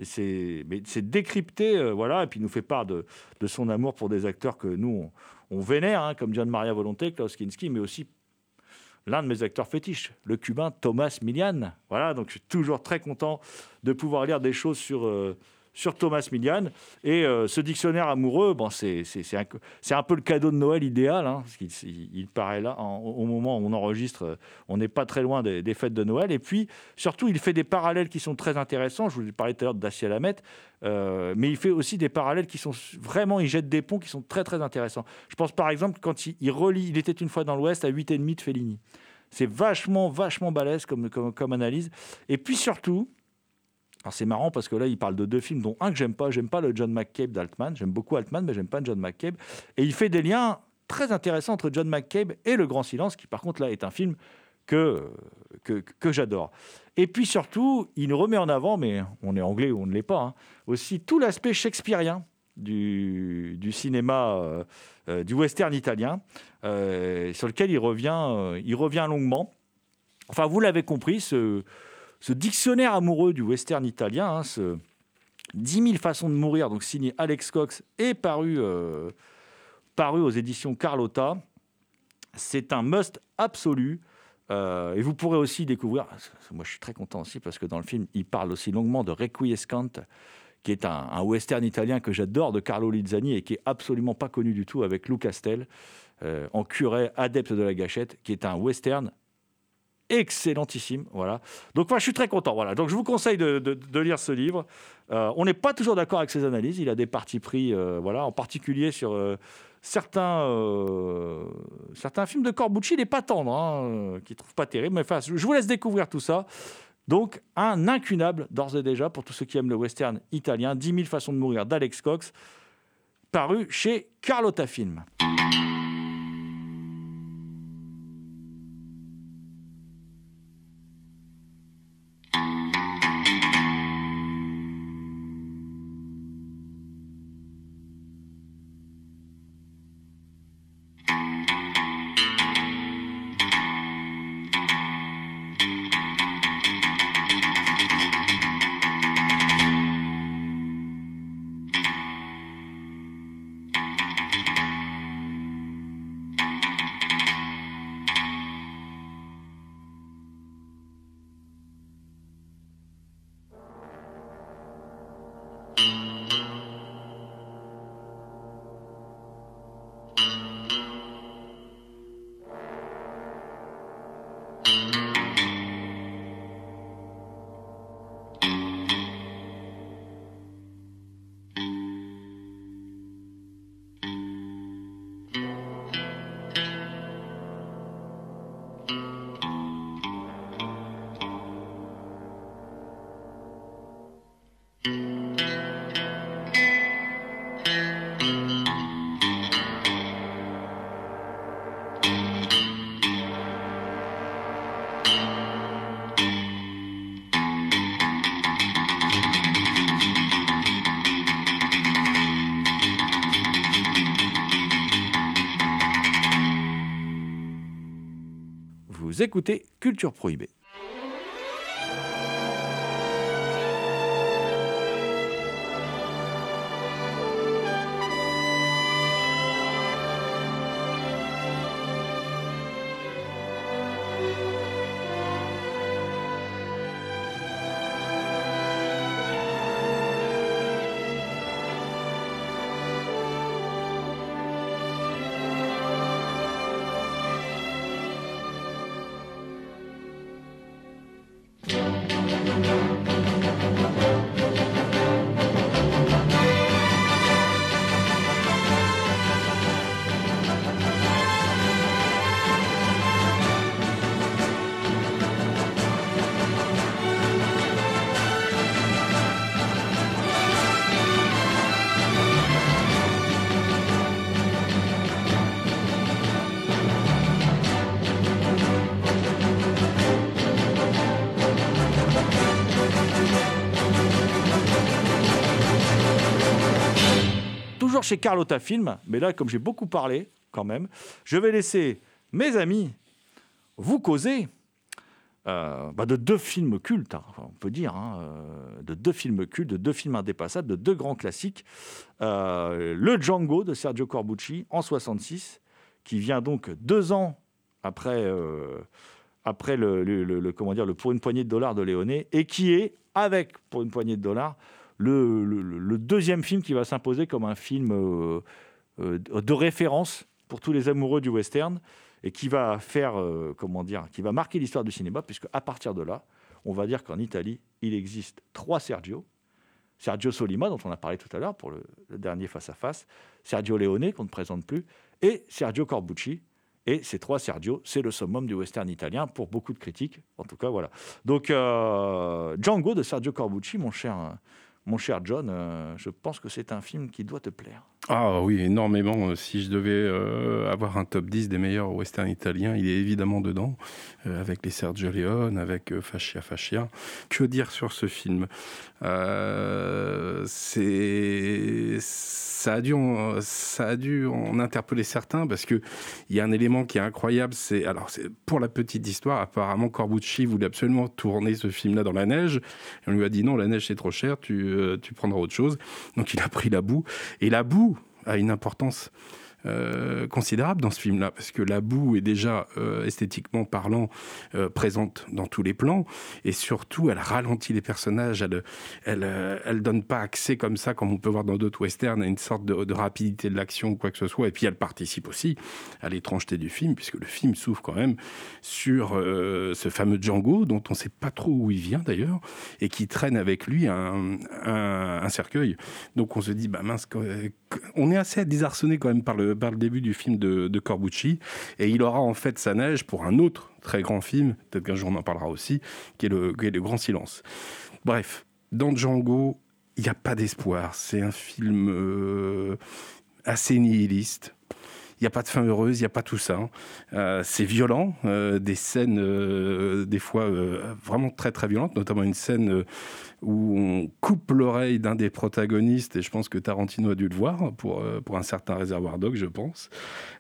C'est, décrypté, euh, voilà. Et puis il nous fait part de, de son amour pour des acteurs que nous on, on vénère, hein, comme John Maria Volonté, Klaus Kinski, mais aussi l'un de mes acteurs fétiches, le cubain Thomas Milian. Voilà, donc je suis toujours très content de pouvoir lire des choses sur, euh, sur Thomas Milian. Et euh, ce dictionnaire amoureux, bon, c'est, un, un peu le cadeau de Noël idéal, hein, parce qu'il il- paraît là, au moment où on enregistre, euh, on n'est pas très loin des, fêtes de Noël. Et puis, surtout, il fait des parallèles qui sont très intéressants. Je vous ai parlé tout à l'heure de Lamette, euh, mais il fait aussi des parallèles qui sont vraiment, il jette des ponts qui sont très très intéressants. Je pense par exemple quand il, relie Il était une fois dans l'Ouest à 8 et demi de Fellini. C'est vachement vachement balèze comme, comme analyse. Et puis surtout, c'est marrant parce que là il parle de deux films dont un que j'aime pas, j'aime pas le John McCabe d'Altman, j'aime beaucoup Altman mais j'aime pas John McCabe. Et il fait des liens très intéressants entre John McCabe et Le Grand Silence qui par contre là est un film que, que, j'adore. Et puis surtout, il nous remet en avant, mais on est anglais ou on ne l'est pas, hein, aussi tout l'aspect shakespearien du, du cinéma, euh, euh, du western italien, euh, sur lequel il revient, il revient longuement. Enfin, vous l'avez compris, ce, ce dictionnaire amoureux du western italien, hein, ce 10 000 façons de mourir, donc signé Alex Cox, est paru, euh, paru aux éditions Carlotta. C'est un must absolu. Euh, et vous pourrez aussi découvrir, moi je suis très content aussi parce que dans le film, il parle aussi longuement de Requiescant, qui est un, western italien que j'adore de Carlo Lizzani et qui est absolument pas connu du tout avec Lou Castel, euh, en curé adepte de la gâchette, qui est un western excellentissime. Voilà. Donc moi je suis très content. Voilà. Donc je vous conseille de, lire ce livre. Euh, on n'est pas toujours d'accord avec ses analyses. Il a des partis pris, euh, voilà, en particulier sur euh, certains, certains films de Corbucci, il n'est pas tendre, hein, euh, qu'il trouve pas terrible. Mais enfin, je vous laisse découvrir tout ça. Donc, un incunable, d'ores et déjà, pour tous ceux qui aiment le western italien, 10 000 façons de mourir d'Alex Cox, paru chez Carlotta Film. Écoutez Culture Prohibée. Chez Carlotta Film, mais là, comme j'ai beaucoup parlé quand même, je vais laisser mes amis vous causer euh, bah, de deux films cultes, hein, on peut dire, hein, euh, de deux films cultes, de deux films indépassables, de deux grands classiques. Euh, le Django de Sergio Corbucci en 66, qui vient donc deux ans après, après le- le- comment dire, le Pour une poignée de dollars de Léoné, et qui est, avec Pour une poignée de dollars, le, deuxième film qui va s'imposer comme un film euh, euh, de référence pour tous les amoureux du western et qui va faire, euh, comment dire, qui va marquer l'histoire du cinéma, puisque à partir de là, on va dire qu'en Italie, il existe trois Sergio. Sergio Solima, dont on a parlé tout à l'heure pour le, dernier face-à-face, Sergio Leone, qu'on ne présente plus, et Sergio Corbucci. Et ces trois Sergio, c'est le summum du western italien pour beaucoup de critiques. En tout cas, voilà. Donc, Django de Sergio Corbucci, mon cher, mon cher John, euh, je pense que c'est un film qui doit te plaire. Ah oui, énormément. Euh, Si je devais euh, avoir un top 10 des meilleurs westerns italiens, il est évidemment dedans, avec les Sergio Leone, avec Fascia Fascia. Que dire sur ce film? C'est ça a dû en, ça a dû interpeller certains parce que il y a un élément qui est incroyable. C'est alors pour la petite histoire. Apparemment, Corbucci voulait absolument tourner ce film-là dans la neige. On lui a dit non, la neige c'est trop cher. Euh, tu prendras autre chose. Donc il a pris la boue. Et la boue a une importance considérable dans ce film-là, parce que la boue est déjà euh, esthétiquement parlant euh, présente dans tous les plans, et surtout elle ralentit les personnages, elle, elle, euh, donne pas accès comme ça, comme on peut voir dans d'autres westerns, à une sorte de, rapidité de l'action ou quoi que ce soit, et puis elle participe aussi à l'étrangeté du film, puisque le film s'ouvre quand même sur euh, ce fameux Django, dont on sait pas trop où il vient d'ailleurs, et qui traîne avec lui un, un, cercueil. Donc on se dit, bah mince, on est assez désarçonné quand même par le, par le début du film de, Corbucci, et il aura en fait sa neige pour un autre très grand film, peut-être qu'un jour on en parlera aussi, qui est le, qui est le Grand Silence. Bref, dans Django, il n'y a pas d'espoir. C'est un film euh, assez nihiliste. Il n'y a pas de fin heureuse, il n'y a pas tout ça. Euh, c'est violent, euh, des scènes des fois vraiment très très violentes, notamment une scène où on coupe l'oreille d'un des protagonistes, et je pense que Tarantino a dû le voir pour, euh, pour un certain réservoir dog, je pense.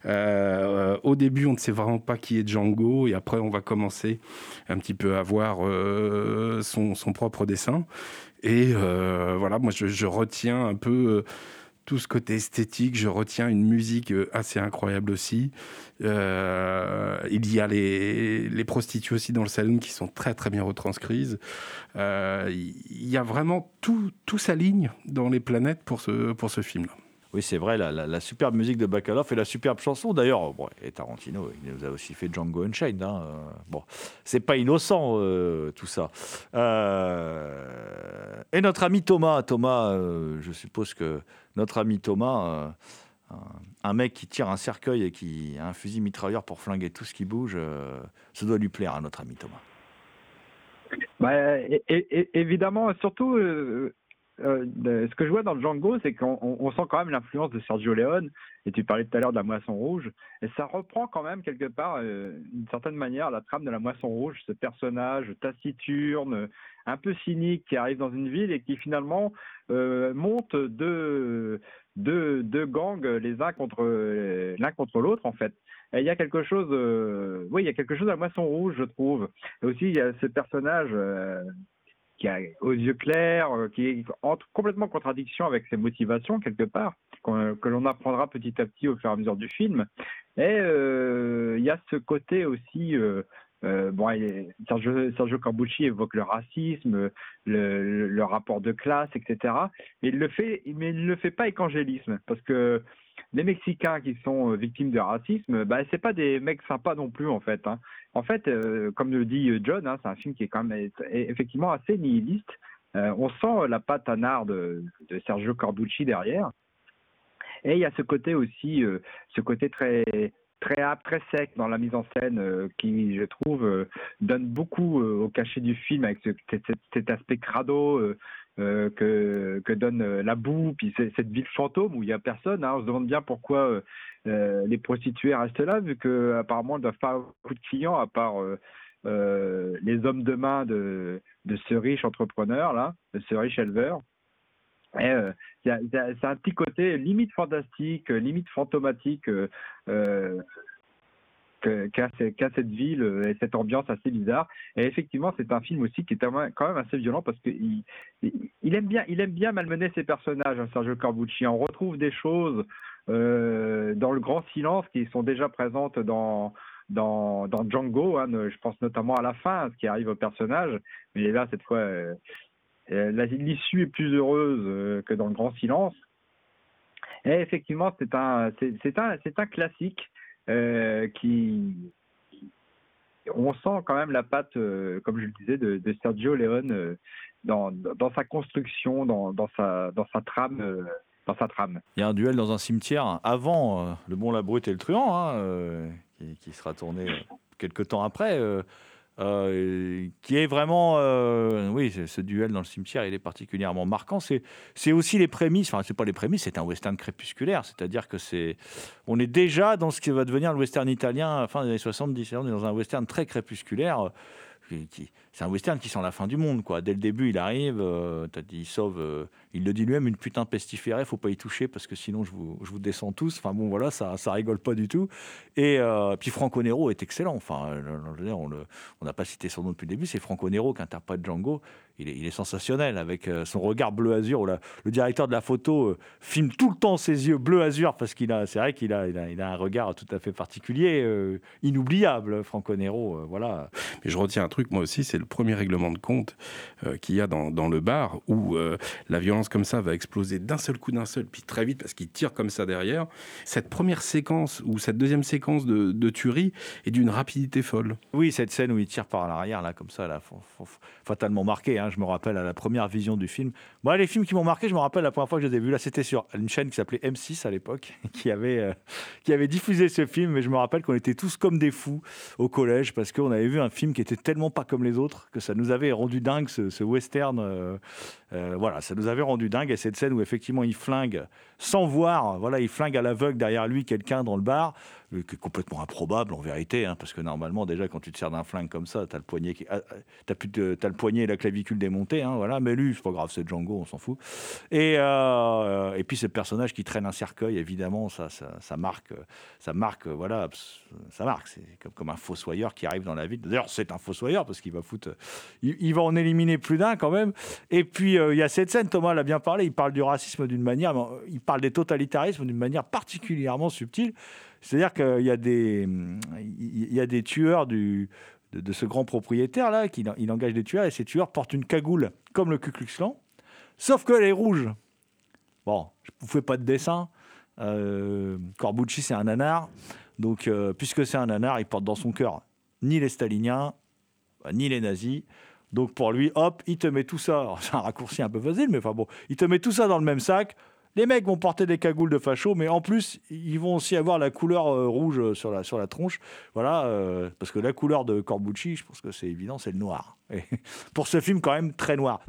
Euh, au début, on ne sait vraiment pas qui est Django, et après, on va commencer un petit peu à voir euh, son, son propre dessin. Et euh, voilà, moi, je, retiens un peu euh, tout ce côté esthétique. Je retiens une musique euh, assez incroyable aussi. Euh, il y a les, les prostituées aussi dans le salon qui sont très très bien retranscrites. Euh, il y a vraiment tout, tout s'aligne dans les planètes pour ce, pour ce film-là. Oui, c'est vrai, la, la- superbe musique de Bacalov et la superbe chanson. D'ailleurs, et Tarantino, il nous a aussi fait Django Unchained. Hein, euh, bon, c'est pas innocent tout ça. Et notre ami Thomas, Thomas, je suppose que notre ami Thomas, euh, un, mec qui tire un cercueil et qui a un fusil mitrailleur pour flinguer tout ce qui bouge, euh, ça doit lui plaire à notre ami Thomas. Bah, évidemment, surtout, euh, euh, ce que je vois dans Django, c'est qu'on on- on sent quand même l'influence de Sergio Leone. Et tu parlais tout à l'heure de la Moisson Rouge. Et ça reprend quand même quelque part, euh, d'une certaine manière, la trame de la Moisson Rouge, ce personnage taciturne, euh, un peu cynique, qui arrive dans une ville et qui finalement euh, monte deux, gangs les uns contre euh, l'un contre l'autre en fait. Il y a quelque chose, euh, oui, il y a quelque chose à Moisson Rouge, je trouve. Et aussi, il y a ce personnage qui a aux yeux clairs, qui est en contradiction avec ses motivations quelque part, que l'on apprendra petit à petit au fur et à mesure du film. Et il y a ce côté aussi. Euh, bon, Sergio, Sergio Corbucci évoque le racisme, le, rapport de classe, etc. Mais il ne le fait pas avec parce que les Mexicains qui sont euh, victimes de racisme, bah, c'est pas des mecs sympas non plus en fait. hein. En fait, euh, comme le dit John, hein, c'est un film qui est quand même effectivement assez nihiliste. On sent la patte à nard de, de Sergio Corbucci derrière. Et il y a ce côté aussi, ce côté très très très sec dans la mise en scène euh, qui, je trouve, euh, donne beaucoup euh, au cachet du film avec ce- cet, aspect crado que, donne la boue, puis cette ville fantôme où il n'y a personne. hein. On se demande bien pourquoi les prostituées restent là, vu que apparemment elles ne doivent pas avoir beaucoup de clients à part les hommes de main de, de ce riche entrepreneur là, de ce riche éleveur. Et, euh, c'est un petit côté limite fantastique, euh, limite fantomatique euh, euh, qu'a ce- qu'a cette ville et cette ambiance assez bizarre. Et effectivement, c'est un film aussi qui est quand même assez violent parce qu'il il, il aime bien, malmener ses personnages, hein, Sergio Corbucci. On retrouve des choses dans le grand silence qui sont déjà présentes dans Django. hein, je pense notamment à la fin, ce qui arrive au personnage. Mais là, cette fois, l'issue est plus heureuse euh, que dans le grand silence. Et effectivement, c'est un, classique euh, qui, on sent quand même la patte, euh, comme je le disais, de, Sergio Leone euh, dans, sa construction, dans, sa, trame, euh. Il y a un duel dans un cimetière avant euh, Le Bon, la Brute et le Truand, hein, euh, qui, qui sera tourné euh, quelques temps après, euh, qui est vraiment. euh, oui, ce- duel dans le cimetière, il est particulièrement marquant. C'est aussi les prémices, enfin, c'est pas les prémices, c'est un western crépusculaire, c'est-à-dire que c'est. On est déjà dans ce qui va devenir le western italien fin des années 70, on est dans un western très crépusculaire. euh, c'est un western qui sent la fin du monde, quoi. Dès le début, il arrive, euh, dit, il sauve, euh, il le dit lui-même, une putain pestiférée, faut pas y toucher parce que sinon je vous, je vous descends tous. Enfin bon, voilà, ça, ça rigole pas du tout. Et euh, puis Franco Nero est excellent. Enfin, euh, on n'a pas cité son nom depuis le début, c'est Franco Nero qui interprète Django. Il est, il est sensationnel avec son regard bleu azur. Où le directeur de la photo filme tout le temps ses yeux bleu azur parce qu'il a, c'est vrai qu'il a, il a, il a un regard tout à fait particulier, inoubliable. Franco Nero, voilà. Mais je retiens un truc, moi aussi, c'est le premier règlement de compte euh, qu'il y a dans, le bar où euh, la violence comme ça va exploser d'un seul coup, d'un seul, puis très vite parce qu'il tire comme ça derrière. Cette première séquence ou cette deuxième séquence de, tuerie est d'une rapidité folle. Oui, cette scène où il tire par l'arrière, là, comme ça, là, fa- fa- fatalement marqué. hein. je me rappelle à la première vision du film. Moi, les films qui m'ont marqué, je me rappelle la première fois que je les ai vus, là, c'était sur une chaîne qui s'appelait M6 à l'époque, <laughs> qui avait, euh, qui avait diffusé ce film. Mais je me rappelle qu'on était tous comme des fous au collège parce qu'on avait vu un film qui était tellement pas comme les autres que ça nous avait rendu dingue, ce, western. euh, euh, voilà, ça nous avait rendu dingue. Et cette scène où effectivement il flingue sans voir, voilà, il flingue à l'aveugle derrière lui quelqu'un dans le bar, qui est complètement improbable en vérité, hein, parce que normalement déjà quand tu te sers d'un flingue comme ça, t'as le poignet, qui, ah, t'as plus de- t'as le poignet et la clavicule démontés, hein, voilà. Mais lui, c'est pas grave, c'est Django, on s'en fout. Et euh, et puis ce personnage qui traîne un cercueil, évidemment, ça, ça, marque, ça marque, voilà, ça marque. C'est comme, comme un fossoyeur qui arrive dans la ville. D'ailleurs, c'est un fossoyeur parce qu'il va foutre, il, va en éliminer plus d'un quand même. Et puis euh, il y a cette scène, Thomas l'a bien parlé, il parle du racisme d'une manière, mais, il parle des totalitarismes d'une manière particulièrement subtile. C'est-à-dire qu'il y a des, y a des tueurs du, de, ce grand propriétaire là, qui il engage des tueurs et ces tueurs portent une cagoule comme le Ku Klux Klan, sauf qu'elle est rouge. Bon, je ne vous fais pas de dessin. Euh, Corbucci, c'est un nanar. Donc, euh, puisque c'est un nanar, il porte dans son cœur ni les staliniens, bah, ni les nazis. Donc, pour lui, hop, il te met tout ça. <laughs> C'est un raccourci un peu facile, mais enfin bon, il te met tout ça dans le même sac. Les mecs vont porter des cagoules de facho, mais en plus, ils vont aussi avoir la couleur euh, rouge sur la, sur la tronche. Voilà, euh, parce que la couleur de Corbucci, je pense que c'est évident, c'est le noir. Et <laughs> pour ce film, quand même, très noir.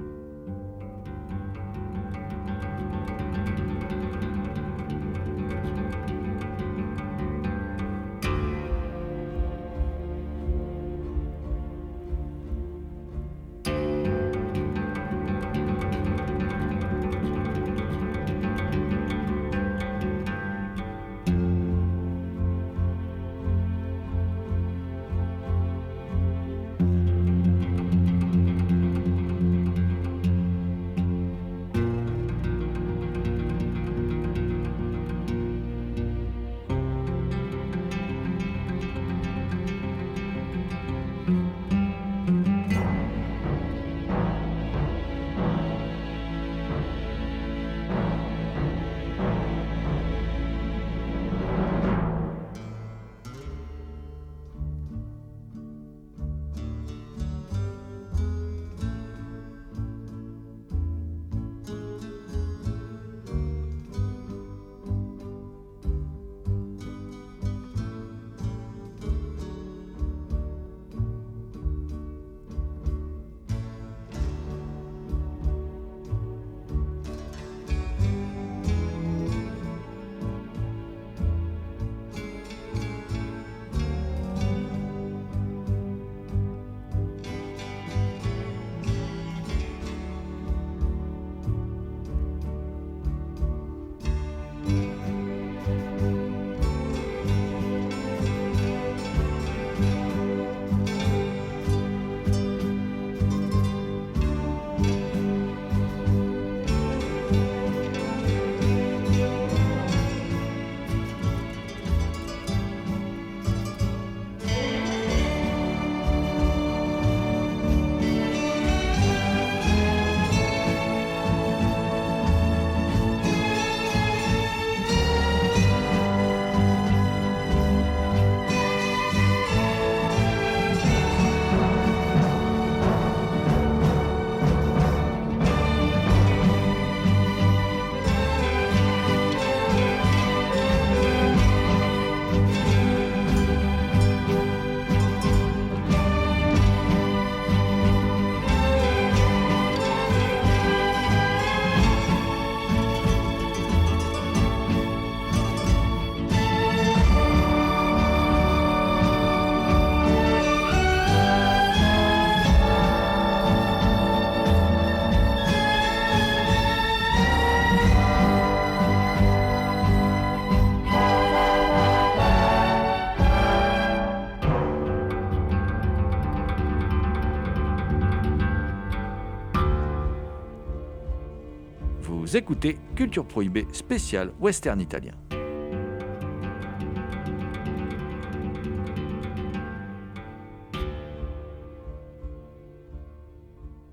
Vous écoutez Culture Prohibée spécial western italien.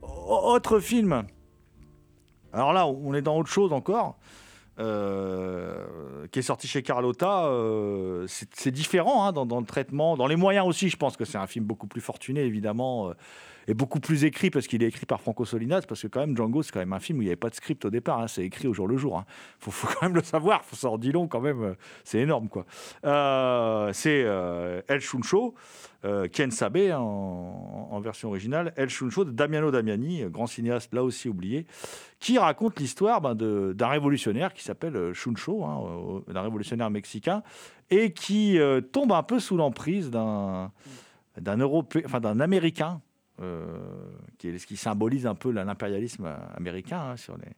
Autre film. Alors là, on est dans autre chose encore. euh, qui est sorti chez Carlotta, euh, c'est différent hein, dans, dans le traitement, dans les moyens aussi. Je pense que c'est un film beaucoup plus fortuné, évidemment, euh, et beaucoup plus écrit parce qu'il est écrit par Franco Solinas. Parce que quand même, Django, c'est quand même un film où il n'y avait pas de script au départ. hein, c'est écrit au jour le jour. Il faut, faut quand même le savoir. Ça en dit long quand même. euh, C'est énorme, quoi. Euh, c'est euh, El Chuncho, euh, Ken Sabe hein, en, version originale. El Chuncho de Damiano Damiani, grand cinéaste là aussi oublié, qui raconte l'histoire ben, d'un révolutionnaire qui s'appelle Chuncho, hein, d'un révolutionnaire mexicain, et qui tombe un peu sous l'emprise d'un d'un Européen, enfin Américain, qui, est- qui symbolise un peu l'impérialisme américain hein, sur les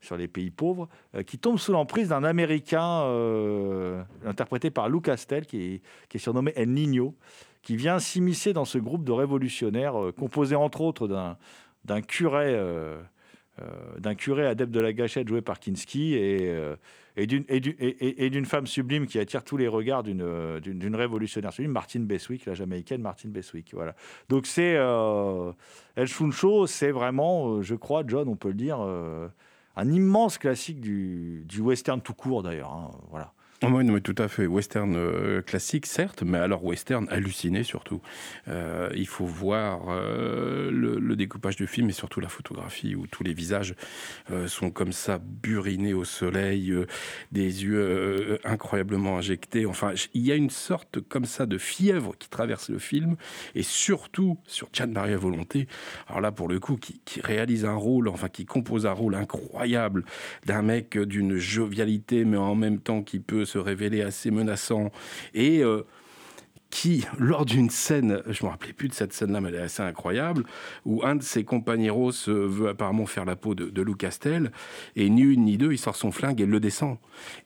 sur les pays pauvres, euh, qui tombe sous l'emprise d'un Américain euh, interprété par Lou Castel, qui est, surnommé El Niño, qui vient s'immiscer dans ce groupe de révolutionnaires euh, composé entre autres d'un curé, euh, euh, d'un curé adepte de la gâchette joué par Kinski et, euh, d'une femme sublime qui attire tous les regards d'une euh, d'une révolutionnaire sublime, Martine Beswick, la jamaïcaine Martine Beswick. Voilà. Donc c'est euh, El Funcho, c'est vraiment, euh, je crois, John, on peut le dire, euh, un immense classique du, du western tout court d'ailleurs. hein, voilà. Oh, oui, tout à fait. Western euh, classique, certes, mais alors western halluciné surtout. Euh, il faut voir euh, le, découpage du film et surtout la photographie où tous les visages sont comme ça burinés au soleil, des yeux incroyablement injectés. Enfin, il y a une sorte comme ça de fièvre qui traverse le film et surtout sur Gian Maria Volonté. Alors là, pour le coup, qui, qui réalise un rôle, enfin qui compose un rôle incroyable d'un mec d'une jovialité, mais en même temps qui peut se révéler assez menaçant et euh, qui, lors d'une scène, je me rappelais plus de cette scène-là, mais elle est assez incroyable, où un de ses compagnons euh, veut apparemment faire la peau de, de Lou Castel, et ni une ni deux, il sort son flingue et le descend.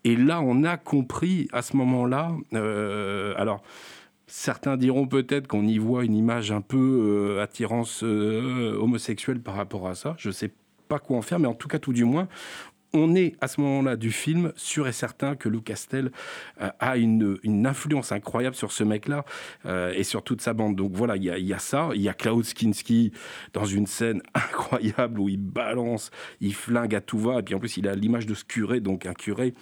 Et là, on a compris à ce moment-là, euh, alors. Certains diront peut-être qu'on y voit une image un peu euh, attirance homosexuelle par rapport à ça. Je sais pas quoi en faire, mais en tout cas, tout du moins, on est à ce moment-là du film sûr et certain que Lou Castel euh, a une, influence incroyable sur ce mec-là euh, et sur toute sa bande. Donc voilà, il y y a ça. Il y a Klaus Kinski dans une scène <laughs> incroyable où il balance, il flingue à tout va. Et puis en plus, il a l'image de ce curé, donc un curé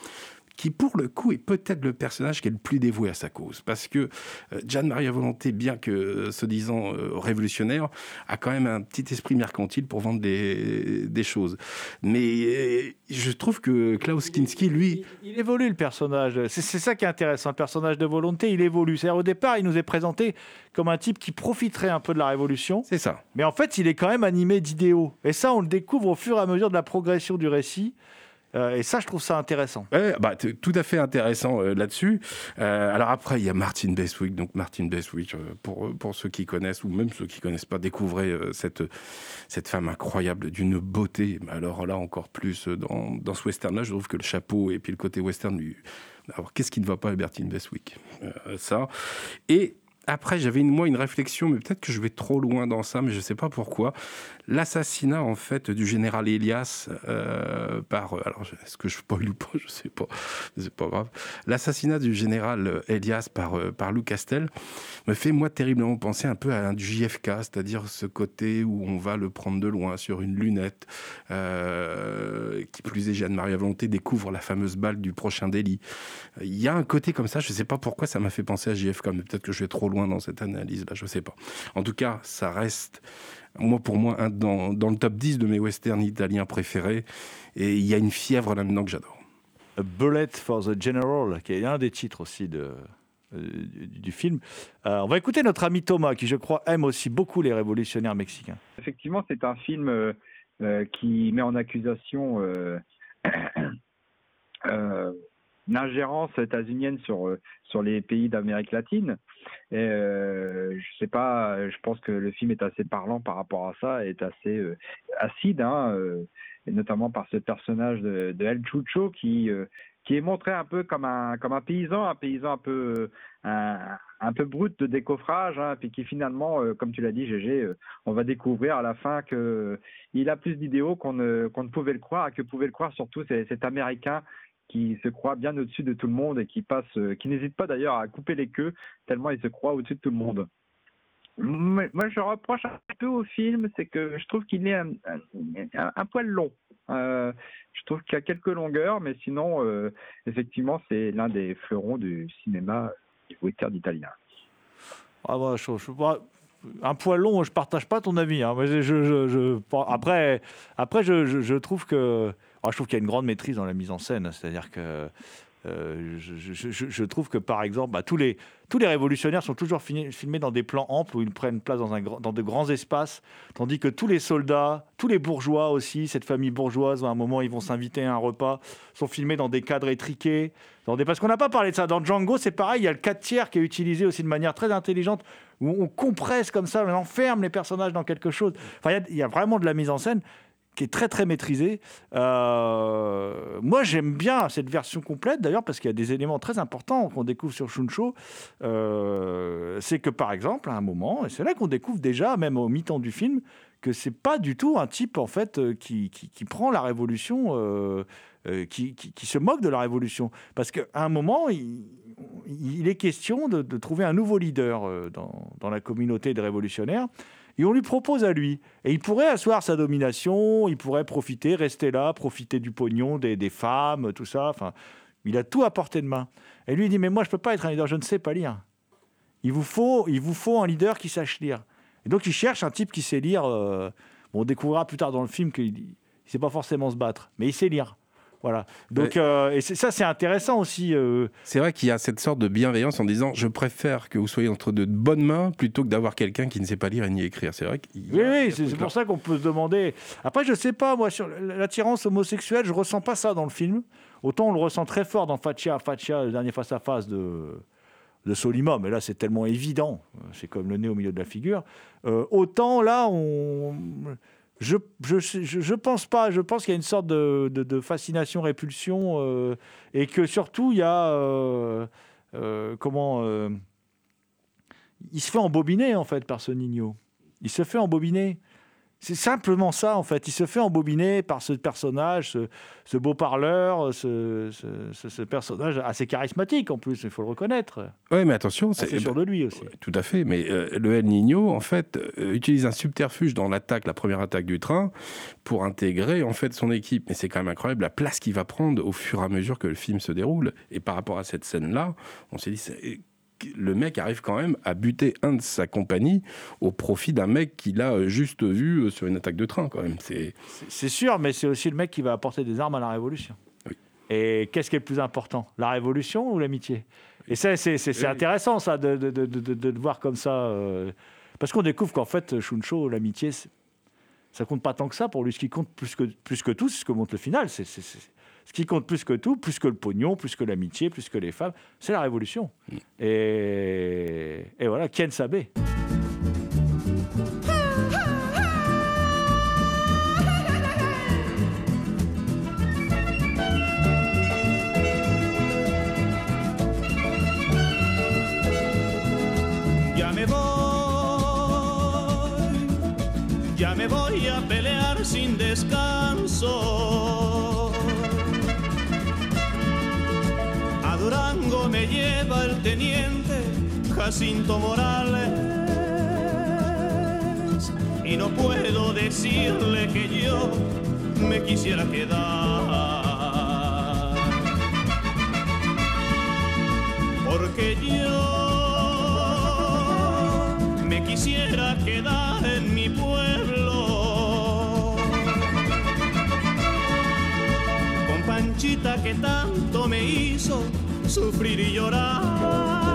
qui pour le coup est peut-être le personnage qui est le plus dévoué à sa cause. Parce que euh, Gian Maria Volonté, bien que euh, se disant euh, révolutionnaire, a quand même un petit esprit mercantile pour vendre des, des choses. Mais je trouve que Klaus Kinski, lui, Il, il évolue le personnage. C'est c'est ça qui est intéressant. Le personnage de volonté, il évolue. C'est-à-dire, au départ, il nous est présenté comme un type qui profiterait un peu de la révolution. c'est ça. Mais en fait, il est quand même animé d'idéaux. Et ça, on le découvre au fur et à mesure de la progression du récit. Euh, et ça, je trouve ça intéressant. Ouais, bah, tout à fait intéressant euh, là-dessus. Euh, alors après, il y a Martin Beswick. Donc Martin Beswick, pour, pour ceux qui connaissent, ou même ceux qui connaissent pas, découvrez cette, cette femme incroyable, d'une beauté. Alors là, encore plus, dans, dans ce western-là, je trouve que le chapeau et puis le côté western, lui... Alors qu'est-ce qui ne va pas à Martin Beswick Ça. Et... Après, j'avais une, moi une réflexion, mais peut-être que je vais trop loin dans ça, mais je ne sais pas pourquoi. L'assassinat, en fait, du général Elias euh, par... euh, Alors, est-ce que je spoil ou pas? Je sais pas. C'est pas grave. L'assassinat du général euh, Elias par, par Lou Castel me fait, moi, terriblement penser un peu à un JFK, c'est-à-dire ce côté où on va le prendre de loin sur une lunette. qui plus est, Jeanne-Marie Volonté découvre la fameuse balle du prochain délit. Il y a un côté comme ça, je ne sais pas pourquoi ça m'a fait penser à JFK, mais peut-être que je vais trop loin dans cette analyse-là, je ne sais pas. En tout cas, ça reste, moi, pour moi, un, dans, dans le top 10 de mes westerns italiens préférés. Et il y a une fièvre là-dedans que j'adore. A Bullet for the General, qui est un des titres aussi de, euh, du, du film. Euh, on va écouter notre ami Thomas, qui, je crois, aime aussi beaucoup les révolutionnaires mexicains. Effectivement, c'est un film euh, euh, qui met en accusation euh, <clears throat> euh, l'ingérence états-unienne sur, euh, sur les pays d'Amérique latine. Et euh, je sais pas, je pense que le film est assez parlant par rapport à ça, est assez euh, acide, hein, euh, notamment par ce personnage de, El Chucho qui, qui est montré un peu comme un, comme un paysan, un paysan un peu, un, peu brute de décoffrage, hein, puis qui finalement, comme tu l'as dit, GG, on va découvrir à la fin que il a plus d'idéaux qu'on ne, qu'on ne pouvait le croire, que pouvait le croire surtout cet Américain qui se croit bien au-dessus de tout le monde et qui passe, euh, qui n'hésite pas d'ailleurs à couper les queues tellement il se croit au-dessus de tout le monde. Moi, je reproche un peu au film, c'est que je trouve qu'il est un, poil long. Euh, je trouve qu'il y a quelques longueurs, mais sinon, euh, effectivement, c'est l'un des fleurons du cinéma du western italien. Ah bah, bah, un poil long, je partage pas ton avis. hein. Après, après, je trouve que, je trouve qu'il y a une grande maîtrise dans la mise en scène. C'est-à-dire que euh, je, trouve que, par exemple, bah, tous les tous les révolutionnaires sont toujours filmés dans des plans amples où ils prennent place dans un de grands espaces, tandis que tous les soldats, tous les bourgeois aussi, cette famille bourgeoise, à un moment, ils vont s'inviter à un repas, sont filmés dans des cadres étriqués. Parce qu'on n'a pas parlé de ça. Dans Django, c'est pareil, il y a le 4 tiers qui est utilisé aussi de manière très intelligente, où on compresse comme ça, on enferme les personnages dans quelque chose. Enfin, il y, a vraiment de la mise en scène qui est très très maîtrisée. Euh, moi, j'aime bien cette version complète, d'ailleurs, parce qu'il y a des éléments très importants qu'on découvre sur Shuncho. Euh, c'est que, par exemple, à un moment, et c'est là qu'on découvre déjà, même au mi-temps du film, que c'est pas du tout un type en fait euh, qui, qui, prend la révolution, qui, qui, se moque de la révolution, parce qu'à un moment, il, est question de, de trouver un nouveau leader dans, dans la communauté des révolutionnaires. Et on lui propose à lui. Et il pourrait asseoir sa domination, il pourrait profiter, rester là, profiter du pognon, des, femmes, tout ça. Enfin, il a tout à portée de main. Et lui il dit, mais moi, je ne peux pas être un leader, je ne sais pas lire. Il vous faut, il vous faut un leader qui sache lire. Et donc, il cherche un type qui sait lire. euh, bon, on découvrira plus tard dans le film qu'il ne sait pas forcément se battre, mais il sait lire. Voilà. Donc, euh, et ça, c'est intéressant aussi. euh, C'est vrai qu'il y a cette sorte de bienveillance en disant je préfère que vous soyez entre de bonnes mains plutôt que d'avoir quelqu'un qui ne sait pas lire et ni écrire. C'est vrai qu'il y Oui, oui, ce c'est pour ça qu'on peut se demander. Après, je sais pas, moi, sur l'attirance homosexuelle, je ressens pas ça dans le film. Autant on le ressent très fort dans Fatia, Fatia, le dernier face-à-face de, de Solima, mais là, c'est tellement évident. C'est comme le nez au milieu de la figure. Euh, autant là, on. Je, je, je, pense pas. Je pense qu'il y a une sorte de, fascination-répulsion euh, et que surtout, il y a. euh, euh, comment. il se fait embobiner, en fait, par ce Nino. Il se fait embobiner. C'est simplement ça, en fait. Il se fait embobiner par ce personnage, ce, ce beau parleur, ce, ce- ce- ce personnage assez charismatique, en plus, il faut le reconnaître. Ouais, mais attention, c'est sûr de lui aussi. Tout à fait, mais euh, le El Niño, en fait, euh, utilise un subterfuge dans l'attaque, la première attaque du train, pour intégrer en fait son équipe. Mais c'est quand même incroyable la place qu'il va prendre au fur et à mesure que le film se déroule. Et par rapport à cette scène-là, on s'est dit, le mec arrive quand même à buter un de sa compagnie au profit d'un mec qu'il a euh, juste vu euh, sur une attaque de train, quand même. C'est sûr, mais c'est aussi le mec qui va apporter des armes à la Révolution. Oui. Et qu'est-ce qui est le plus important La Révolution ou l'amitié? Et ça, c'est intéressant, ça, de, de, de, de- voir comme ça. euh, parce qu'on découvre qu'en fait, Shuncho, l'amitié, ça compte pas tant que ça pour lui. Ce qui compte plus que, plus que tout, c'est ce que montre le final. C'est- ce qui compte plus que tout, plus que le pognon, plus que l'amitié, plus que les femmes, c'est la Révolution. Et, et voilà, Ken Sabe. Jacinto Morales. Y no puedo decirle que yo me quisiera quedar. Porque yo me quisiera quedar en mi pueblo. Con Panchita que tanto me hizo sufrir y llorar.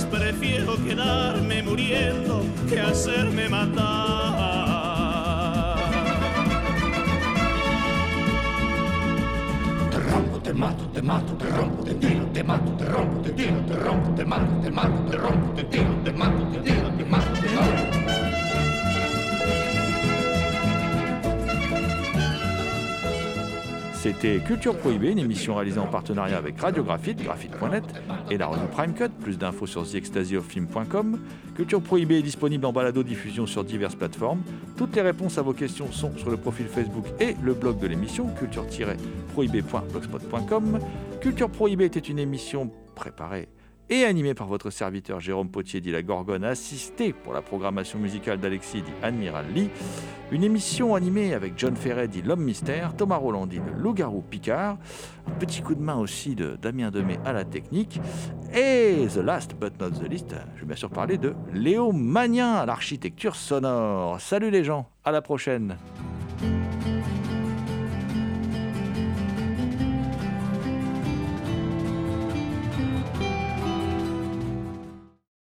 Pues prefiero quedarme muriendo que hacerme matar. Te rompo, te mato, te mato, te rompo, te tiro, te mato, te rompo, te tiro, te rompo, te mato, te mato, te rompo, te tiro, te mato, te tiro, C'était Culture Prohibée, une émission réalisée en partenariat avec Radio Graphite, graphite.net et la revue Prime Cut. Plus d'infos sur theextasyoffilm.com. Culture Prohibée est disponible en balado-diffusion sur diverses plateformes. Toutes les réponses à vos questions sont sur le profil Facebook et le blog de l'émission, culture-prohibée.blogspot.com. Culture Prohibée était une émission préparée et animée par votre serviteur Jérôme Potier dit la Gorgone, assisté pour la programmation musicale d'Alexis dit Admiral Lee. Une émission animée avec John Ferret dit L'Homme Mystère, Thomas Roland dit Le Loup-Garou Picard, un petit coup de main aussi de Damien Demey à la technique, et the last but not the least, je vais bien sûr parler de Léo Magnin à l'architecture sonore. Salut les gens, à la prochaine